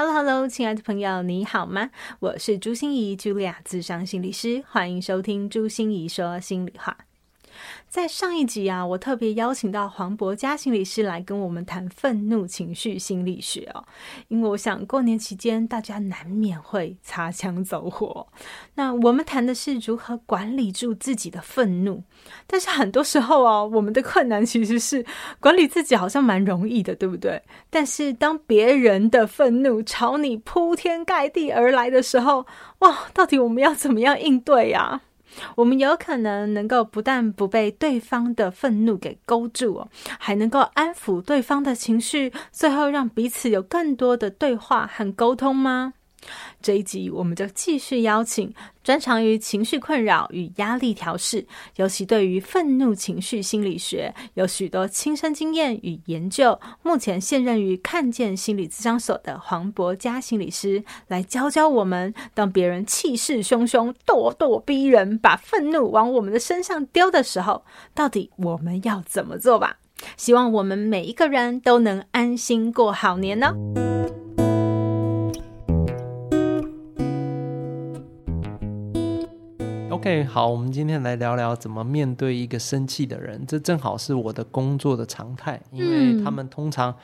Hello，Hello，亲爱的朋友，你好吗？我是朱心怡，Julia，咨商心理师，欢迎收听朱心怡说心里话。在上一集啊，我特别邀请到黄博佳心理师来跟我们谈愤怒情绪心理学哦，因为我想过年期间大家难免会擦枪走火。那我们谈的是如何管理住自己的愤怒，但是很多时候哦，我们的困难其实是管理自己好像蛮容易的，对不对？但是当别人的愤怒朝你铺天盖地而来的时候，哇，到底我们要怎么样应对呀？我们有可能能够不但不被对方的愤怒给勾住哦，还能够安抚对方的情绪，最后让彼此有更多的对话和沟通吗？这一集我们就继续邀请专长于情绪困扰与压力调试，尤其对于愤怒情绪心理学有许多亲身经验与研究，目前现任于看见心理咨商所的黄博佳心理师来教教我们：当别人气势汹汹、咄咄逼人，把愤怒往我们的身上丢的时候，到底我们要怎么做吧？希望我们每一个人都能安心过好年呢。OK，好，我们今天来聊聊怎么面对一个生气的人。这正好是我的工作的常态，因为他们通常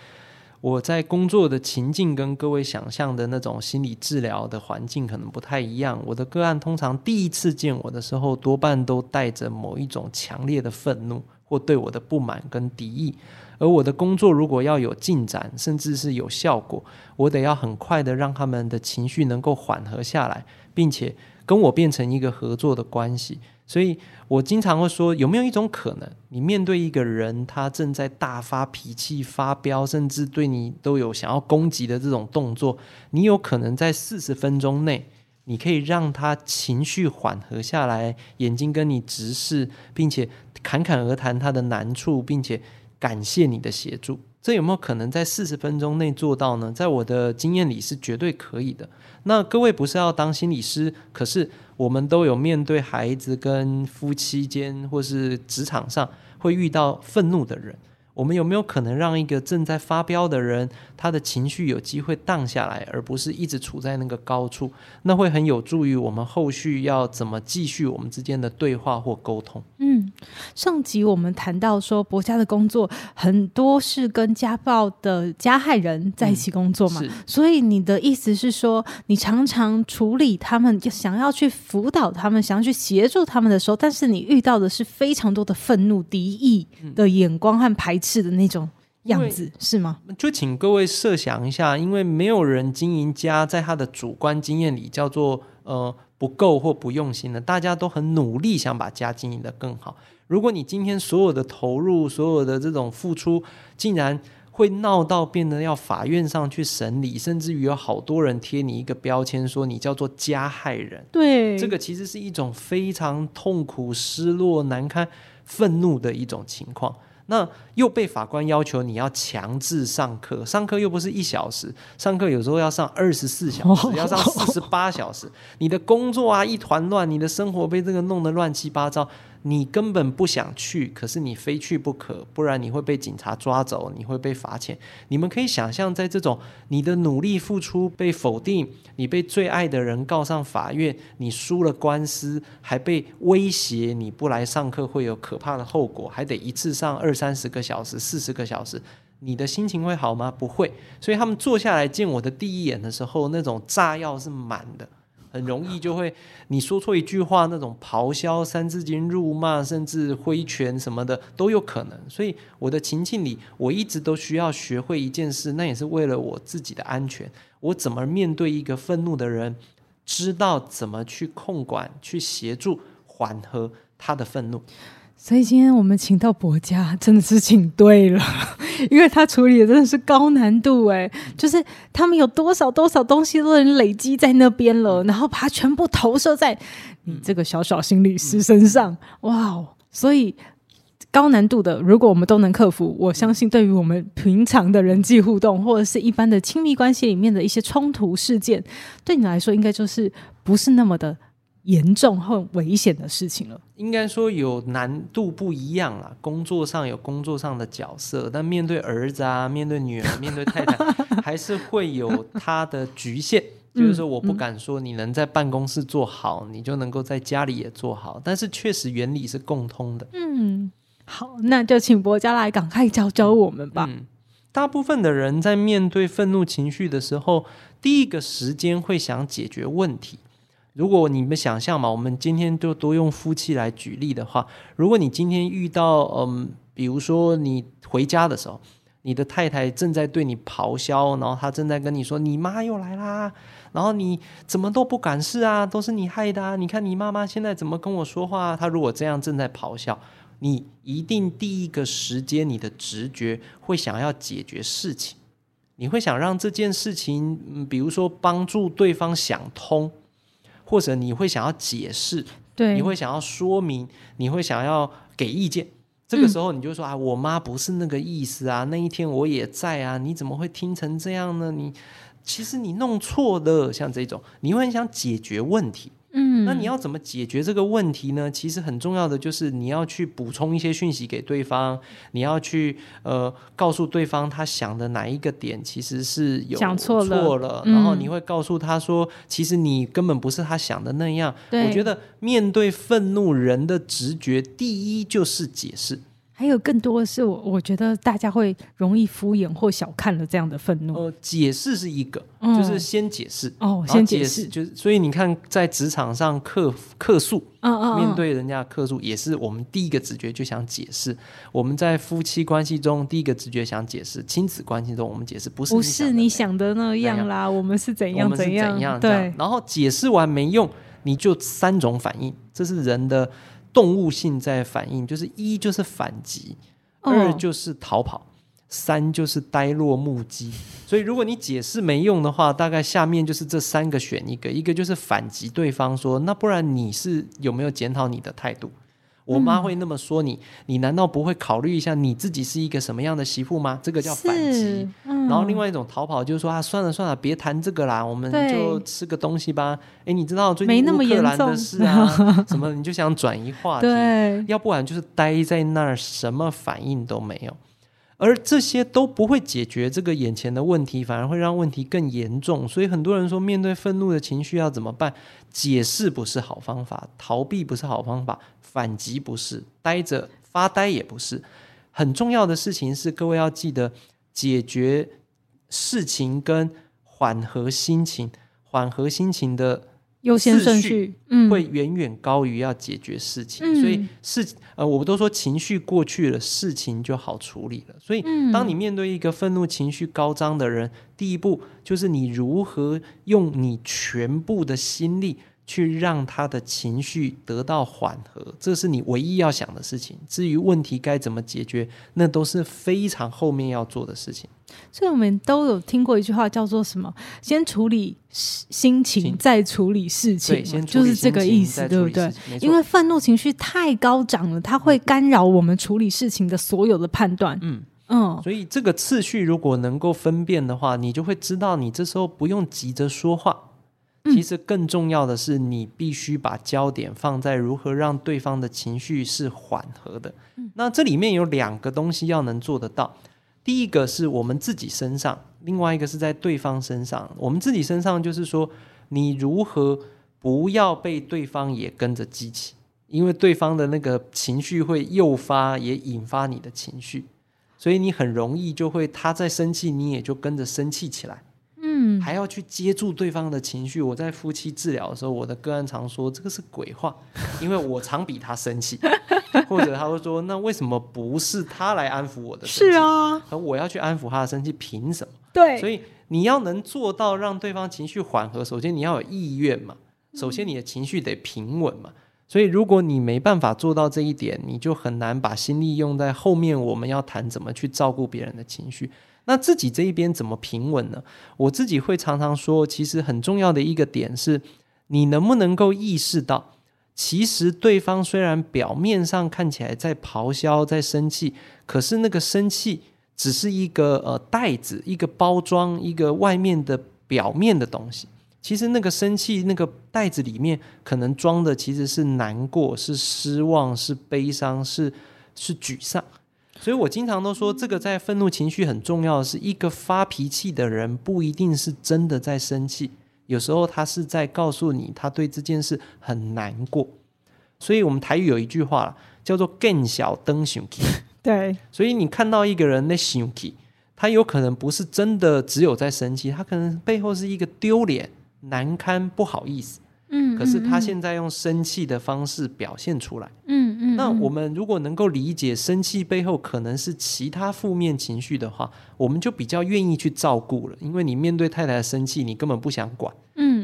我在工作的情境跟各位想象的那种心理治疗的环境可能不太一样。我的个案通常第一次见我的时候，多半都带着某一种强烈的愤怒或对我的不满跟敌意。而我的工作如果要有进展，甚至是有效果，我得要很快的让他们的情绪能够缓和下来，并且。跟我变成一个合作的关系，所以我经常会说，有没有一种可能，你面对一个人，他正在大发脾气、发飙，甚至对你都有想要攻击的这种动作，你有可能在四十分钟内，你可以让他情绪缓和下来，眼睛跟你直视，并且侃侃而谈他的难处，并且感谢你的协助。这有没有可能在四十分钟内做到呢？在我的经验里是绝对可以的。那各位不是要当心理师，可是我们都有面对孩子、跟夫妻间或是职场上会遇到愤怒的人。我们有没有可能让一个正在发飙的人，他的情绪有机会荡下来，而不是一直处在那个高处？那会很有助于我们后续要怎么继续我们之间的对话或沟通。嗯，上集我们谈到说，博家的工作很多是跟家暴的加害人在一起工作嘛，嗯、所以你的意思是说，你常常处理他们，想要去辅导他们，想要去协助他们的时候，但是你遇到的是非常多的愤怒、敌意的眼光和排。是的那种样子是吗？就请各位设想一下，因为没有人经营家在他的主观经验里叫做呃不够或不用心的，大家都很努力想把家经营的更好。如果你今天所有的投入、所有的这种付出，竟然会闹到变得要法院上去审理，甚至于有好多人贴你一个标签，说你叫做加害人。对，这个其实是一种非常痛苦、失落、难堪、愤怒的一种情况。那又被法官要求你要强制上课，上课又不是一小时，上课有时候要上二十四小时，要上四十八小时，你的工作啊一团乱，你的生活被这个弄得乱七八糟。你根本不想去，可是你非去不可，不然你会被警察抓走，你会被罚钱。你们可以想象，在这种你的努力付出被否定，你被最爱的人告上法院，你输了官司，还被威胁你不来上课会有可怕的后果，还得一次上二三十个小时、四十个小时，你的心情会好吗？不会。所以他们坐下来见我的第一眼的时候，那种炸药是满的。很容易就会，你说错一句话，那种咆哮、三字经、辱骂，甚至挥拳什么的都有可能。所以我的情境里，我一直都需要学会一件事，那也是为了我自己的安全。我怎么面对一个愤怒的人，知道怎么去控管、去协助缓和他的愤怒。所以今天我们请到博家，真的是请对了，因为他处理的真的是高难度哎，就是他们有多少多少东西都能累积在那边了，然后把它全部投射在你这个小小心理师身上，哇哦！所以高难度的，如果我们都能克服，我相信对于我们平常的人际互动，或者是一般的亲密关系里面的一些冲突事件，对你来说，应该就是不是那么的。严重和危险的事情了，应该说有难度不一样啦。工作上有工作上的角色，但面对儿子啊，面对女儿，面对太太，还是会有他的局限。就是说，我不敢说你能在办公室做好，嗯、你就能够在家里也做好。但是确实原理是共通的。嗯，好，那就请博家来赶快教教我们吧。嗯，大部分的人在面对愤怒情绪的时候，第一个时间会想解决问题。如果你们想象嘛，我们今天就多用夫妻来举例的话，如果你今天遇到嗯，比如说你回家的时候，你的太太正在对你咆哮，然后她正在跟你说：“你妈又来啦！”然后你怎么都不敢试啊，都是你害的啊！你看你妈妈现在怎么跟我说话？她如果这样正在咆哮，你一定第一个时间你的直觉会想要解决事情，你会想让这件事情，比如说帮助对方想通。或者你会想要解释，对，你会想要说明，你会想要给意见。这个时候你就说、嗯、啊，我妈不是那个意思啊，那一天我也在啊，你怎么会听成这样呢？你其实你弄错了，像这种，你会很想解决问题。嗯，那你要怎么解决这个问题呢？其实很重要的就是你要去补充一些讯息给对方，你要去呃告诉对方他想的哪一个点其实是有讲错了，错了，然后你会告诉他说，其实你根本不是他想的那样。我觉得面对愤怒，人的直觉第一就是解释。还有更多的是我，我觉得大家会容易敷衍或小看了这样的愤怒。呃，解释是一个，嗯、就是先解释哦，先解释，就是所以你看，在职场上客客诉，嗯嗯，面对人家客诉，也是我们第一个直觉就想解释。我们在夫妻关系中，第一个直觉想解释；亲子关系中，我们解释不是不是你想的那样啦，我们是怎样怎样，对。然后解释完没用，你就三种反应，这是人的。动物性在反应，就是一就是反击，二就是逃跑，三就是呆若木鸡。所以如果你解释没用的话，大概下面就是这三个选一个，一个就是反击对方说，那不然你是有没有检讨你的态度？我妈会那么说你，你难道不会考虑一下你自己是一个什么样的媳妇吗？这个叫反击。嗯、然后另外一种逃跑就是说啊，算了算了，别谈这个啦，我们就吃个东西吧。哎，你知道最近乌克兰的事啊，什么你就想转移话题，对要不然就是待在那儿，什么反应都没有。而这些都不会解决这个眼前的问题，反而会让问题更严重。所以很多人说，面对愤怒的情绪要怎么办？解释不是好方法，逃避不是好方法，反击不是，呆着发呆也不是。很重要的事情是，各位要记得解决事情跟缓和心情，缓和心情的。优先顺序会远远高于要解决事情，嗯、所以事呃，我们都说情绪过去了，事情就好处理了。所以，当你面对一个愤怒情绪高涨的人，第一步就是你如何用你全部的心力。去让他的情绪得到缓和，这是你唯一要想的事情。至于问题该怎么解决，那都是非常后面要做的事情。所以我们都有听过一句话，叫做什么？先处理心情，再处理事情。对，先就是这个意思，对不对？因为愤怒情绪太高涨了，它会干扰我们处理事情的所有的判断。嗯嗯，所以这个次序如果能够分辨的话，你就会知道，你这时候不用急着说话。其实更重要的是，你必须把焦点放在如何让对方的情绪是缓和的。那这里面有两个东西要能做得到，第一个是我们自己身上，另外一个是在对方身上。我们自己身上就是说，你如何不要被对方也跟着激起，因为对方的那个情绪会诱发也引发你的情绪，所以你很容易就会他在生气，你也就跟着生气起来。嗯，还要去接住对方的情绪。我在夫妻治疗的时候，我的个案常说这个是鬼话，因为我常比他生气，或者他会说，那为什么不是他来安抚我的生气？是啊，而我要去安抚他的生气，凭什么？对，所以你要能做到让对方情绪缓和，首先你要有意愿嘛，首先你的情绪得平稳嘛。所以，如果你没办法做到这一点，你就很难把心力用在后面我们要谈怎么去照顾别人的情绪。那自己这一边怎么平稳呢？我自己会常常说，其实很重要的一个点是，你能不能够意识到，其实对方虽然表面上看起来在咆哮、在生气，可是那个生气只是一个呃袋子、一个包装、一个外面的表面的东西。其实那个生气那个袋子里面，可能装的其实是难过、是失望、是悲伤、是是沮丧。所以我经常都说，这个在愤怒情绪很重要的是，一个发脾气的人不一定是真的在生气，有时候他是在告诉你他对这件事很难过。所以我们台语有一句话叫做“更小灯熊气”，对。所以你看到一个人那熊气，他有可能不是真的只有在生气，他可能背后是一个丢脸、难堪、不好意思。嗯，可是他现在用生气的方式表现出来。嗯嗯，那我们如果能够理解生气背后可能是其他负面情绪的话，我们就比较愿意去照顾了。因为你面对太太的生气，你根本不想管。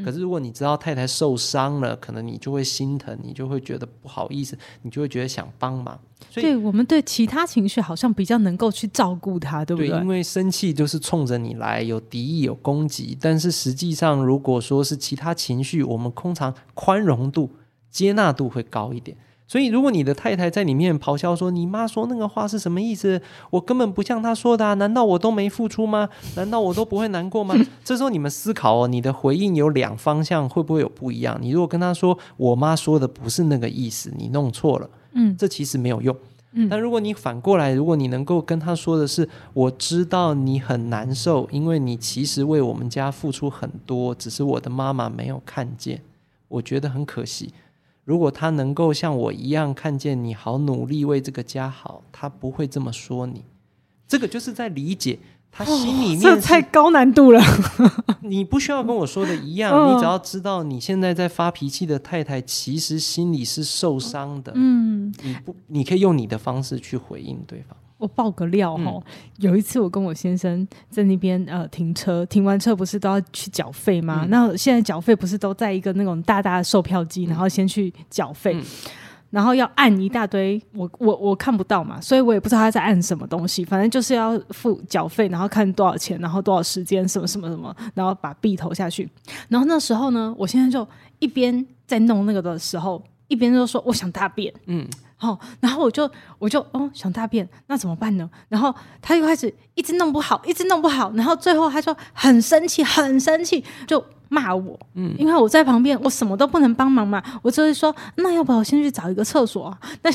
嗯，可是如果你知道太太受伤了，可能你就会心疼，你就会觉得不好意思，你就会觉得想帮忙。所以对我们对其他情绪好像比较能够去照顾他，对不对？对，因为生气就是冲着你来，有敌意、有攻击。但是实际上，如果说是其他情绪，我们通常宽容度、接纳度会高一点。所以，如果你的太太在里面咆哮说：“你妈说那个话是什么意思？我根本不像她说的啊！难道我都没付出吗？难道我都不会难过吗？” 这时候你们思考哦，你的回应有两方向，会不会有不一样？你如果跟她说：“我妈说的不是那个意思，你弄错了。”嗯，这其实没有用。嗯，但如果你反过来，如果你能够跟她说的是：“我知道你很难受，因为你其实为我们家付出很多，只是我的妈妈没有看见，我觉得很可惜。”如果他能够像我一样看见你好努力为这个家好，他不会这么说你。这个就是在理解他心里面、哦。这太高难度了。你不需要跟我说的一样，哦、你只要知道你现在在发脾气的太太其实心里是受伤的。嗯，你不，你可以用你的方式去回应对方。我爆个料哈，嗯、有一次我跟我先生在那边呃停车，停完车不是都要去缴费吗？嗯、那现在缴费不是都在一个那种大大的售票机，嗯、然后先去缴费，嗯、然后要按一大堆，我我我看不到嘛，所以我也不知道他在按什么东西，反正就是要付缴费，然后看多少钱，然后多少时间，什么什么什么，然后把币投下去。然后那时候呢，我现在就一边在弄那个的时候，一边就说我想大便，嗯。好，然后我就我就哦想大便，那怎么办呢？然后他又开始一直弄不好，一直弄不好，然后最后他就很生气，很生气，就骂我。嗯，因为我在旁边，我什么都不能帮忙嘛，我就会说，那要不要我先去找一个厕所啊？那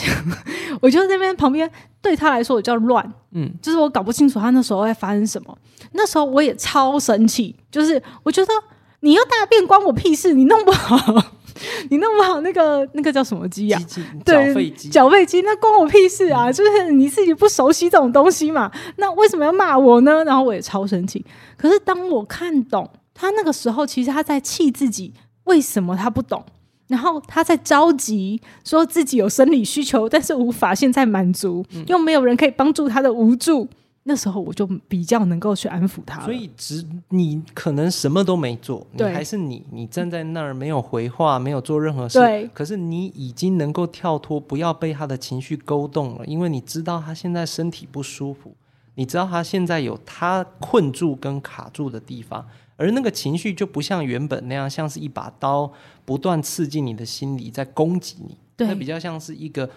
我就在那边旁边，对他来说我叫乱，嗯，就是我搞不清楚他那时候在发生什么。那时候我也超生气，就是我觉得你要大便关我屁事，你弄不好。你弄不好那个那个叫什么机呀？对，缴费机，缴费机，那关我屁事啊！嗯、就是你自己不熟悉这种东西嘛，那为什么要骂我呢？然后我也超生气。可是当我看懂他那个时候，其实他在气自己，为什么他不懂？然后他在着急，说自己有生理需求，但是无法现在满足，嗯、又没有人可以帮助他的无助。那时候我就比较能够去安抚他，所以只你可能什么都没做，对。你还是你，你站在那儿没有回话，没有做任何事，对。可是你已经能够跳脱，不要被他的情绪勾动了，因为你知道他现在身体不舒服，你知道他现在有他困住跟卡住的地方，而那个情绪就不像原本那样，像是一把刀不断刺进你的心里，在攻击你，对，那比较像是一个。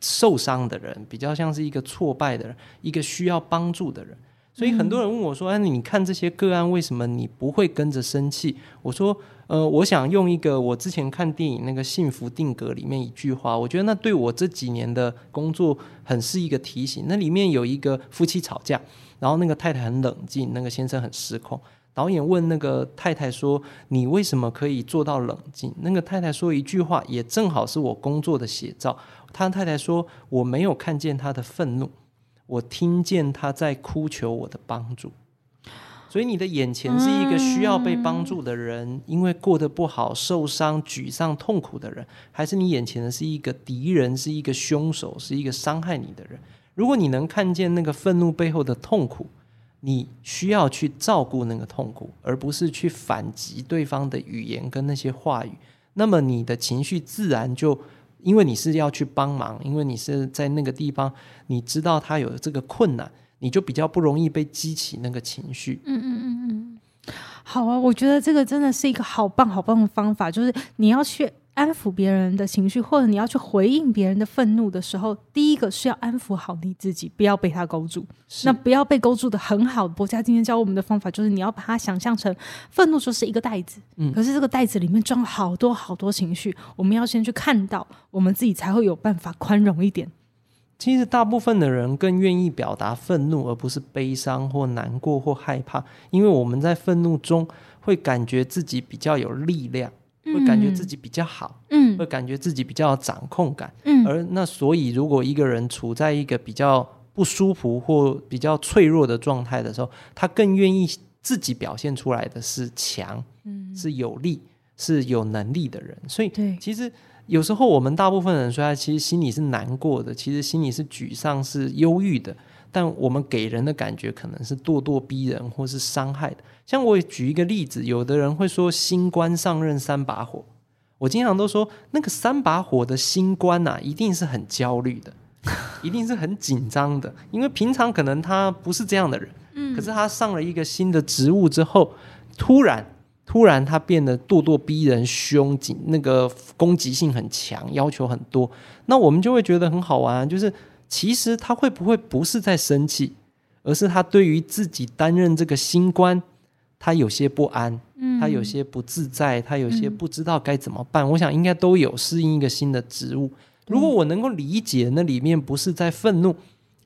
受伤的人比较像是一个挫败的人，一个需要帮助的人。所以很多人问我说：“哎，你看这些个案，为什么你不会跟着生气？”我说：“呃，我想用一个我之前看电影那个《幸福定格》里面一句话，我觉得那对我这几年的工作很是一个提醒。那里面有一个夫妻吵架，然后那个太太很冷静，那个先生很失控。导演问那个太太说：“你为什么可以做到冷静？”那个太太说一句话，也正好是我工作的写照。他太太说：“我没有看见他的愤怒，我听见他在哭求我的帮助。所以你的眼前是一个需要被帮助的人，嗯、因为过得不好、受伤、沮丧、痛苦的人，还是你眼前的是一个敌人，是一个凶手，是一个伤害你的人？如果你能看见那个愤怒背后的痛苦，你需要去照顾那个痛苦，而不是去反击对方的语言跟那些话语，那么你的情绪自然就。”因为你是要去帮忙，因为你是在那个地方，你知道他有这个困难，你就比较不容易被激起那个情绪。嗯嗯嗯嗯，好啊，我觉得这个真的是一个好棒好棒的方法，就是你要去。安抚别人的情绪，或者你要去回应别人的愤怒的时候，第一个是要安抚好你自己，不要被他勾住。那不要被勾住的很好。博家今天教我们的方法就是，你要把它想象成愤怒就是一个袋子，嗯，可是这个袋子里面装了好多好多情绪，我们要先去看到，我们自己才会有办法宽容一点。其实大部分的人更愿意表达愤怒，而不是悲伤或难过或害怕，因为我们在愤怒中会感觉自己比较有力量。会感觉自己比较好，嗯，会感觉自己比较有掌控感，嗯，而那所以，如果一个人处在一个比较不舒服或比较脆弱的状态的时候，他更愿意自己表现出来的是强，嗯，是有力，是有能力的人。所以，对，其实有时候我们大部分人说他其实心里是难过的，其实心里是沮丧、是忧郁的。但我们给人的感觉可能是咄咄逼人，或是伤害的。像我举一个例子，有的人会说新官上任三把火，我经常都说那个三把火的新官呐、啊，一定是很焦虑的，一定是很紧张的，因为平常可能他不是这样的人，嗯，可是他上了一个新的职务之后，突然突然他变得咄咄逼人、凶紧，那个攻击性很强，要求很多，那我们就会觉得很好玩，就是。其实他会不会不是在生气，而是他对于自己担任这个新官，他有些不安，嗯，他有些不自在，他有些不知道该怎么办。嗯，我想应该都有适应一个新的职务。如果我能够理解，那里面不是在愤怒，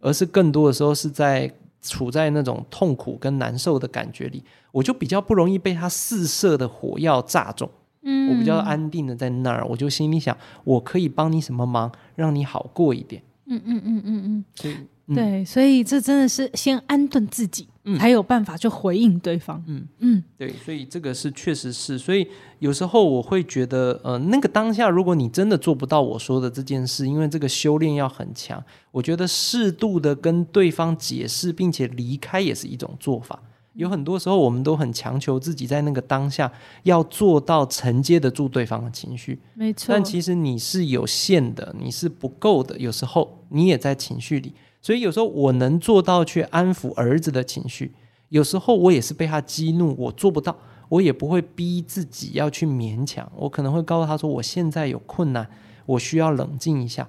而是更多的时候是在处在那种痛苦跟难受的感觉里，我就比较不容易被他四射的火药炸中。嗯，我比较安定的在那儿，我就心里想，我可以帮你什么忙，让你好过一点。嗯嗯嗯嗯嗯，对、嗯、对，所以这真的是先安顿自己，嗯、才有办法去回应对方。嗯。嗯，对，所以这个是确实是，所以有时候我会觉得，呃，那个当下，如果你真的做不到我说的这件事，因为这个修炼要很强，我觉得适度的跟对方解释，并且离开也是一种做法。有很多时候，我们都很强求自己在那个当下要做到承接得住对方的情绪，没错。但其实你是有限的，你是不够的。有时候你也在情绪里，所以有时候我能做到去安抚儿子的情绪，有时候我也是被他激怒，我做不到，我也不会逼自己要去勉强。我可能会告诉他说：“我现在有困难，我需要冷静一下，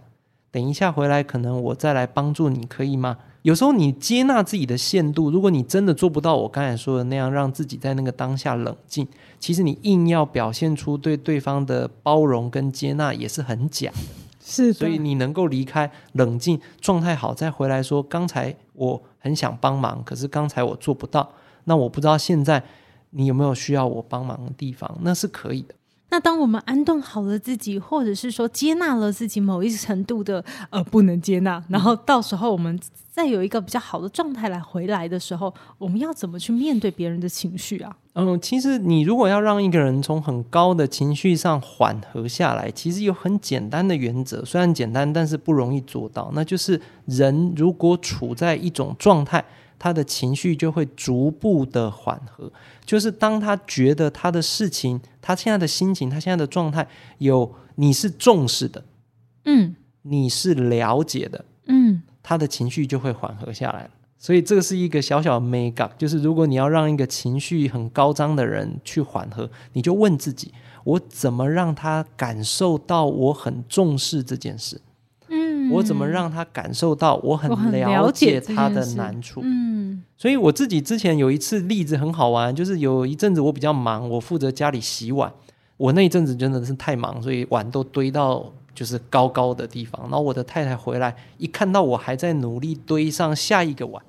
等一下回来，可能我再来帮助你，可以吗？”有时候你接纳自己的限度，如果你真的做不到我刚才说的那样，让自己在那个当下冷静，其实你硬要表现出对对方的包容跟接纳也是很假的。是的，所以你能够离开冷静状态好，再回来说，刚才我很想帮忙，可是刚才我做不到，那我不知道现在你有没有需要我帮忙的地方，那是可以的。那当我们安顿好了自己，或者是说接纳了自己某一程度的呃不能接纳，然后到时候我们再有一个比较好的状态来回来的时候，我们要怎么去面对别人的情绪啊？嗯，其实你如果要让一个人从很高的情绪上缓和下来，其实有很简单的原则，虽然简单，但是不容易做到。那就是人如果处在一种状态。他的情绪就会逐步的缓和，就是当他觉得他的事情，他现在的心情，他现在的状态有你是重视的，嗯，你是了解的，嗯，他的情绪就会缓和下来。所以这个是一个小小的眉角，就是如果你要让一个情绪很高涨的人去缓和，你就问自己：我怎么让他感受到我很重视这件事？我怎么让他感受到我很了解他的难处？嗯，所以我自己之前有一次例子很好玩，就是有一阵子我比较忙，我负责家里洗碗，我那一阵子真的是太忙，所以碗都堆到就是高高的地方。然后我的太太回来一看到我还在努力堆上下一个碗，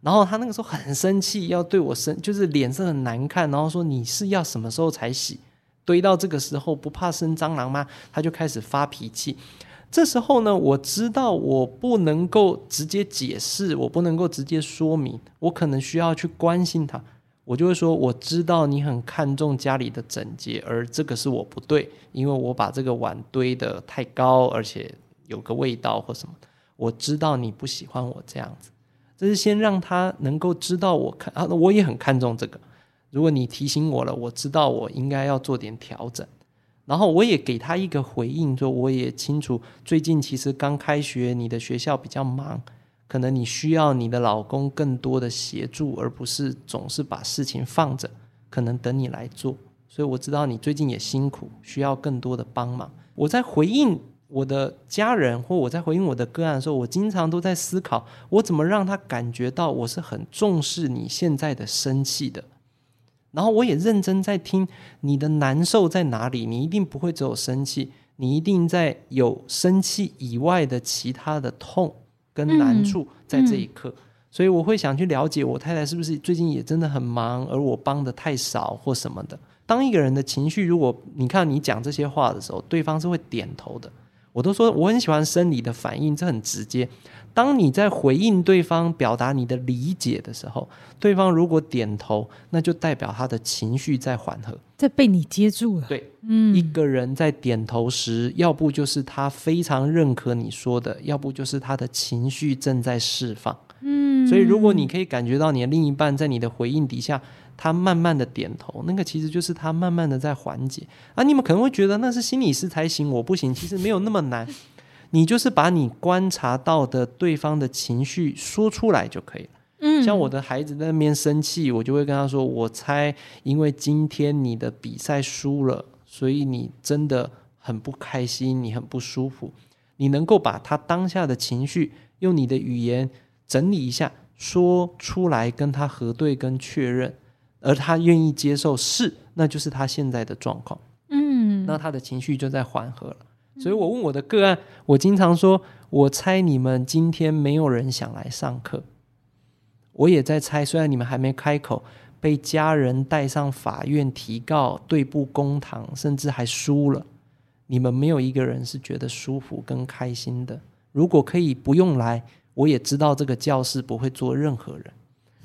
然后她那个时候很生气，要对我生，就是脸色很难看，然后说你是要什么时候才洗？堆到这个时候不怕生蟑螂吗？她就开始发脾气。这时候呢，我知道我不能够直接解释，我不能够直接说明，我可能需要去关心他。我就会说，我知道你很看重家里的整洁，而这个是我不对，因为我把这个碗堆得太高，而且有个味道或什么。我知道你不喜欢我这样子，这是先让他能够知道我看啊，我也很看重这个。如果你提醒我了，我知道我应该要做点调整。然后我也给他一个回应，说我也清楚，最近其实刚开学，你的学校比较忙，可能你需要你的老公更多的协助，而不是总是把事情放着，可能等你来做。所以我知道你最近也辛苦，需要更多的帮忙。我在回应我的家人，或我在回应我的个案的时候，我经常都在思考，我怎么让他感觉到我是很重视你现在的生气的。然后我也认真在听你的难受在哪里，你一定不会只有生气，你一定在有生气以外的其他的痛跟难处在这一刻，嗯嗯、所以我会想去了解我太太是不是最近也真的很忙，而我帮的太少或什么的。当一个人的情绪，如果你看你讲这些话的时候，对方是会点头的。我都说我很喜欢生理的反应，这很直接。当你在回应对方、表达你的理解的时候，对方如果点头，那就代表他的情绪在缓和，在被你接住了。对，嗯，一个人在点头时，要不就是他非常认可你说的，要不就是他的情绪正在释放。嗯，所以如果你可以感觉到你的另一半在你的回应底下，他慢慢的点头，那个其实就是他慢慢的在缓解。啊，你们可能会觉得那是心理师才行，我不行。其实没有那么难。你就是把你观察到的对方的情绪说出来就可以了。嗯，像我的孩子在那边生气，我就会跟他说：“我猜，因为今天你的比赛输了，所以你真的很不开心，你很不舒服。你能够把他当下的情绪用你的语言整理一下，说出来跟他核对跟确认，而他愿意接受，是，那就是他现在的状况。嗯，那他的情绪就在缓和了。”所以我问我的个案，我经常说，我猜你们今天没有人想来上课。我也在猜，虽然你们还没开口，被家人带上法院提告，对簿公堂，甚至还输了，你们没有一个人是觉得舒服跟开心的。如果可以不用来，我也知道这个教室不会坐任何人。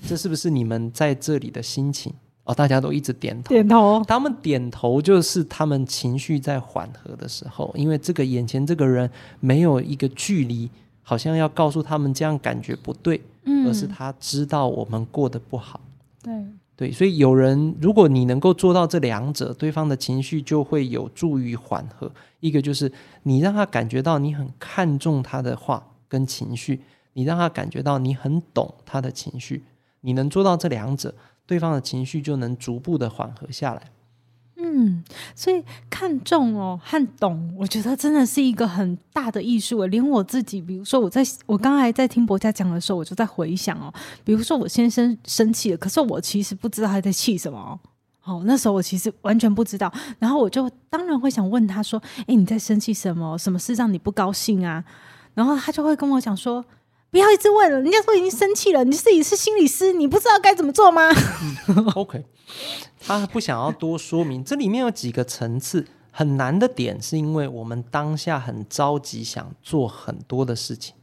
这是不是你们在这里的心情？哦，大家都一直点头，点头。他们点头就是他们情绪在缓和的时候，因为这个眼前这个人没有一个距离，好像要告诉他们这样感觉不对，嗯，而是他知道我们过得不好。对对，所以有人，如果你能够做到这两者，对方的情绪就会有助于缓和。一个就是你让他感觉到你很看重他的话跟情绪，你让他感觉到你很懂他的情绪，你能做到这两者。对方的情绪就能逐步的缓和下来。嗯，所以看重哦和懂，我觉得真的是一个很大的艺术。连我自己，比如说我在我刚才在听博家讲的时候，我就在回想哦，比如说我先生生气了，可是我其实不知道他在气什么哦。哦，那时候我其实完全不知道，然后我就当然会想问他说：“诶，你在生气什么？什么事让你不高兴啊？”然后他就会跟我讲说。不要一直问了，人家说已经生气了，你自己是心理师，你不知道该怎么做吗？OK，他不想要多说明，这里面有几个层次很难的点，是因为我们当下很着急，想做很多的事情。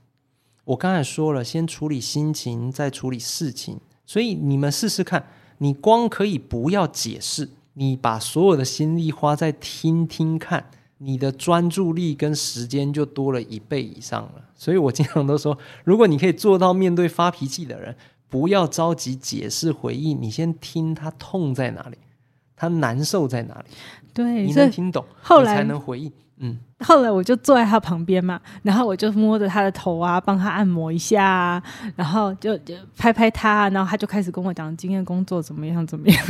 我刚才说了，先处理心情，再处理事情，所以你们试试看，你光可以不要解释，你把所有的心力花在听听看。你的专注力跟时间就多了一倍以上了，所以我经常都说，如果你可以做到面对发脾气的人，不要着急解释回应，你先听他痛在哪里，他难受在哪里，对，你能听懂，后来你才能回应。嗯，后来我就坐在他旁边嘛，然后我就摸着他的头啊，帮他按摩一下啊，然后就就拍拍他，然后他就开始跟我讲今天工作怎么样怎么样，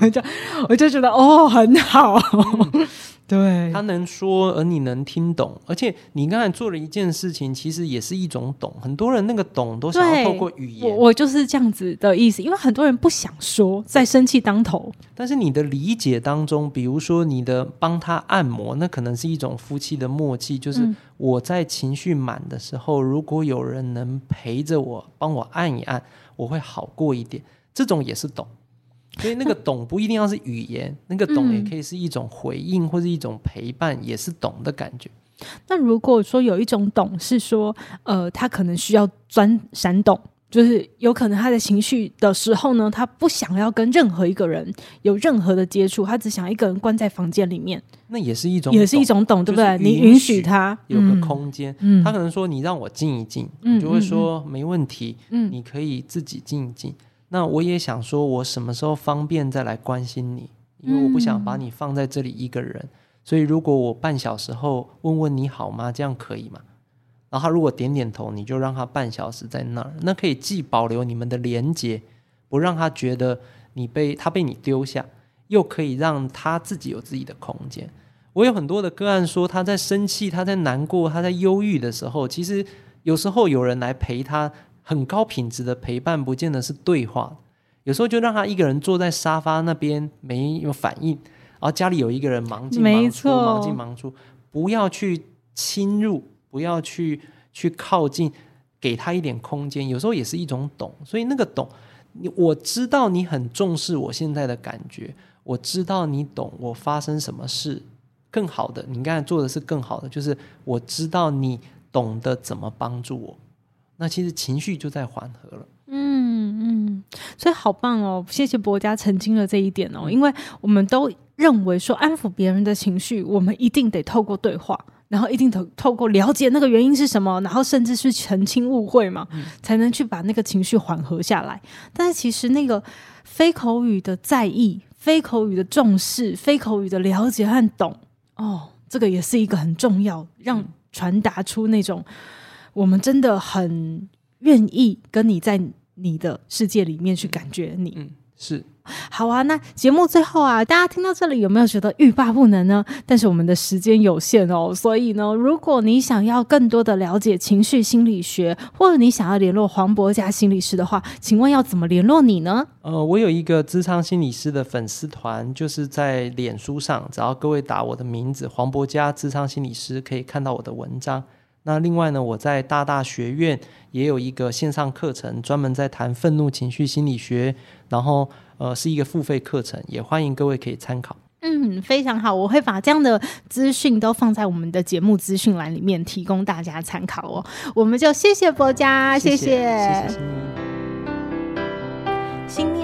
我 就我就觉得哦很好。嗯对，他能说，而你能听懂，而且你刚才做了一件事情，其实也是一种懂。很多人那个懂都想要透过语言，我我就是这样子的意思，因为很多人不想说，在生气当头。但是你的理解当中，比如说你的帮他按摩，那可能是一种夫妻的默契，就是我在情绪满的时候，嗯、如果有人能陪着我，帮我按一按，我会好过一点。这种也是懂。所以那个懂不一定要是语言，那个懂也可以是一种回应或者一种陪伴，也是懂的感觉。那如果说有一种懂是说，呃，他可能需要钻山洞，就是有可能他的情绪的时候呢，他不想要跟任何一个人有任何的接触，他只想一个人关在房间里面。那也是一种，也是一种懂，对不对？你允许他有个空间，嗯，他可能说你让我静一静，嗯，你就会说没问题，嗯，你可以自己静一静。那我也想说，我什么时候方便再来关心你？因为我不想把你放在这里一个人，所以如果我半小时后问问你好吗，这样可以吗？然后他如果点点头，你就让他半小时在那儿，那可以既保留你们的连接，不让他觉得你被他被你丢下，又可以让他自己有自己的空间。我有很多的个案说，他在生气、他在难过、他在忧郁的时候，其实有时候有人来陪他，很高品质的陪伴，不见得是对话。有时候就让他一个人坐在沙发那边没有反应，然后家里有一个人忙进忙出，忙进忙出，不要去侵入。不要去去靠近，给他一点空间，有时候也是一种懂。所以那个懂，我知道你很重视我现在的感觉，我知道你懂我发生什么事。更好的，你刚才做的是更好的，就是我知道你懂得怎么帮助我。那其实情绪就在缓和了。嗯嗯，所以好棒哦！谢谢博家澄清了这一点哦，因为我们都认为说安抚别人的情绪，我们一定得透过对话。然后一定透透过了解那个原因是什么，然后甚至是澄清误会嘛，嗯、才能去把那个情绪缓和下来。但是其实那个非口语的在意、非口语的重视、非口语的了解和懂，哦，这个也是一个很重要，让传达出那种我们真的很愿意跟你在你的世界里面去感觉你。嗯，是。好啊，那节目最后啊，大家听到这里有没有觉得欲罢不能呢？但是我们的时间有限哦，所以呢，如果你想要更多的了解情绪心理学，或者你想要联络黄伯家心理师的话，请问要怎么联络你呢？呃，我有一个智商心理师的粉丝团，就是在脸书上，只要各位打我的名字黄伯家智商心理师，可以看到我的文章。那另外呢，我在大大学院也有一个线上课程，专门在谈愤怒情绪心理学，然后。呃，是一个付费课程，也欢迎各位可以参考。嗯，非常好，我会把这样的资讯都放在我们的节目资讯栏里面，提供大家参考哦。我们就谢谢博家，谢谢，谢谢，谢谢。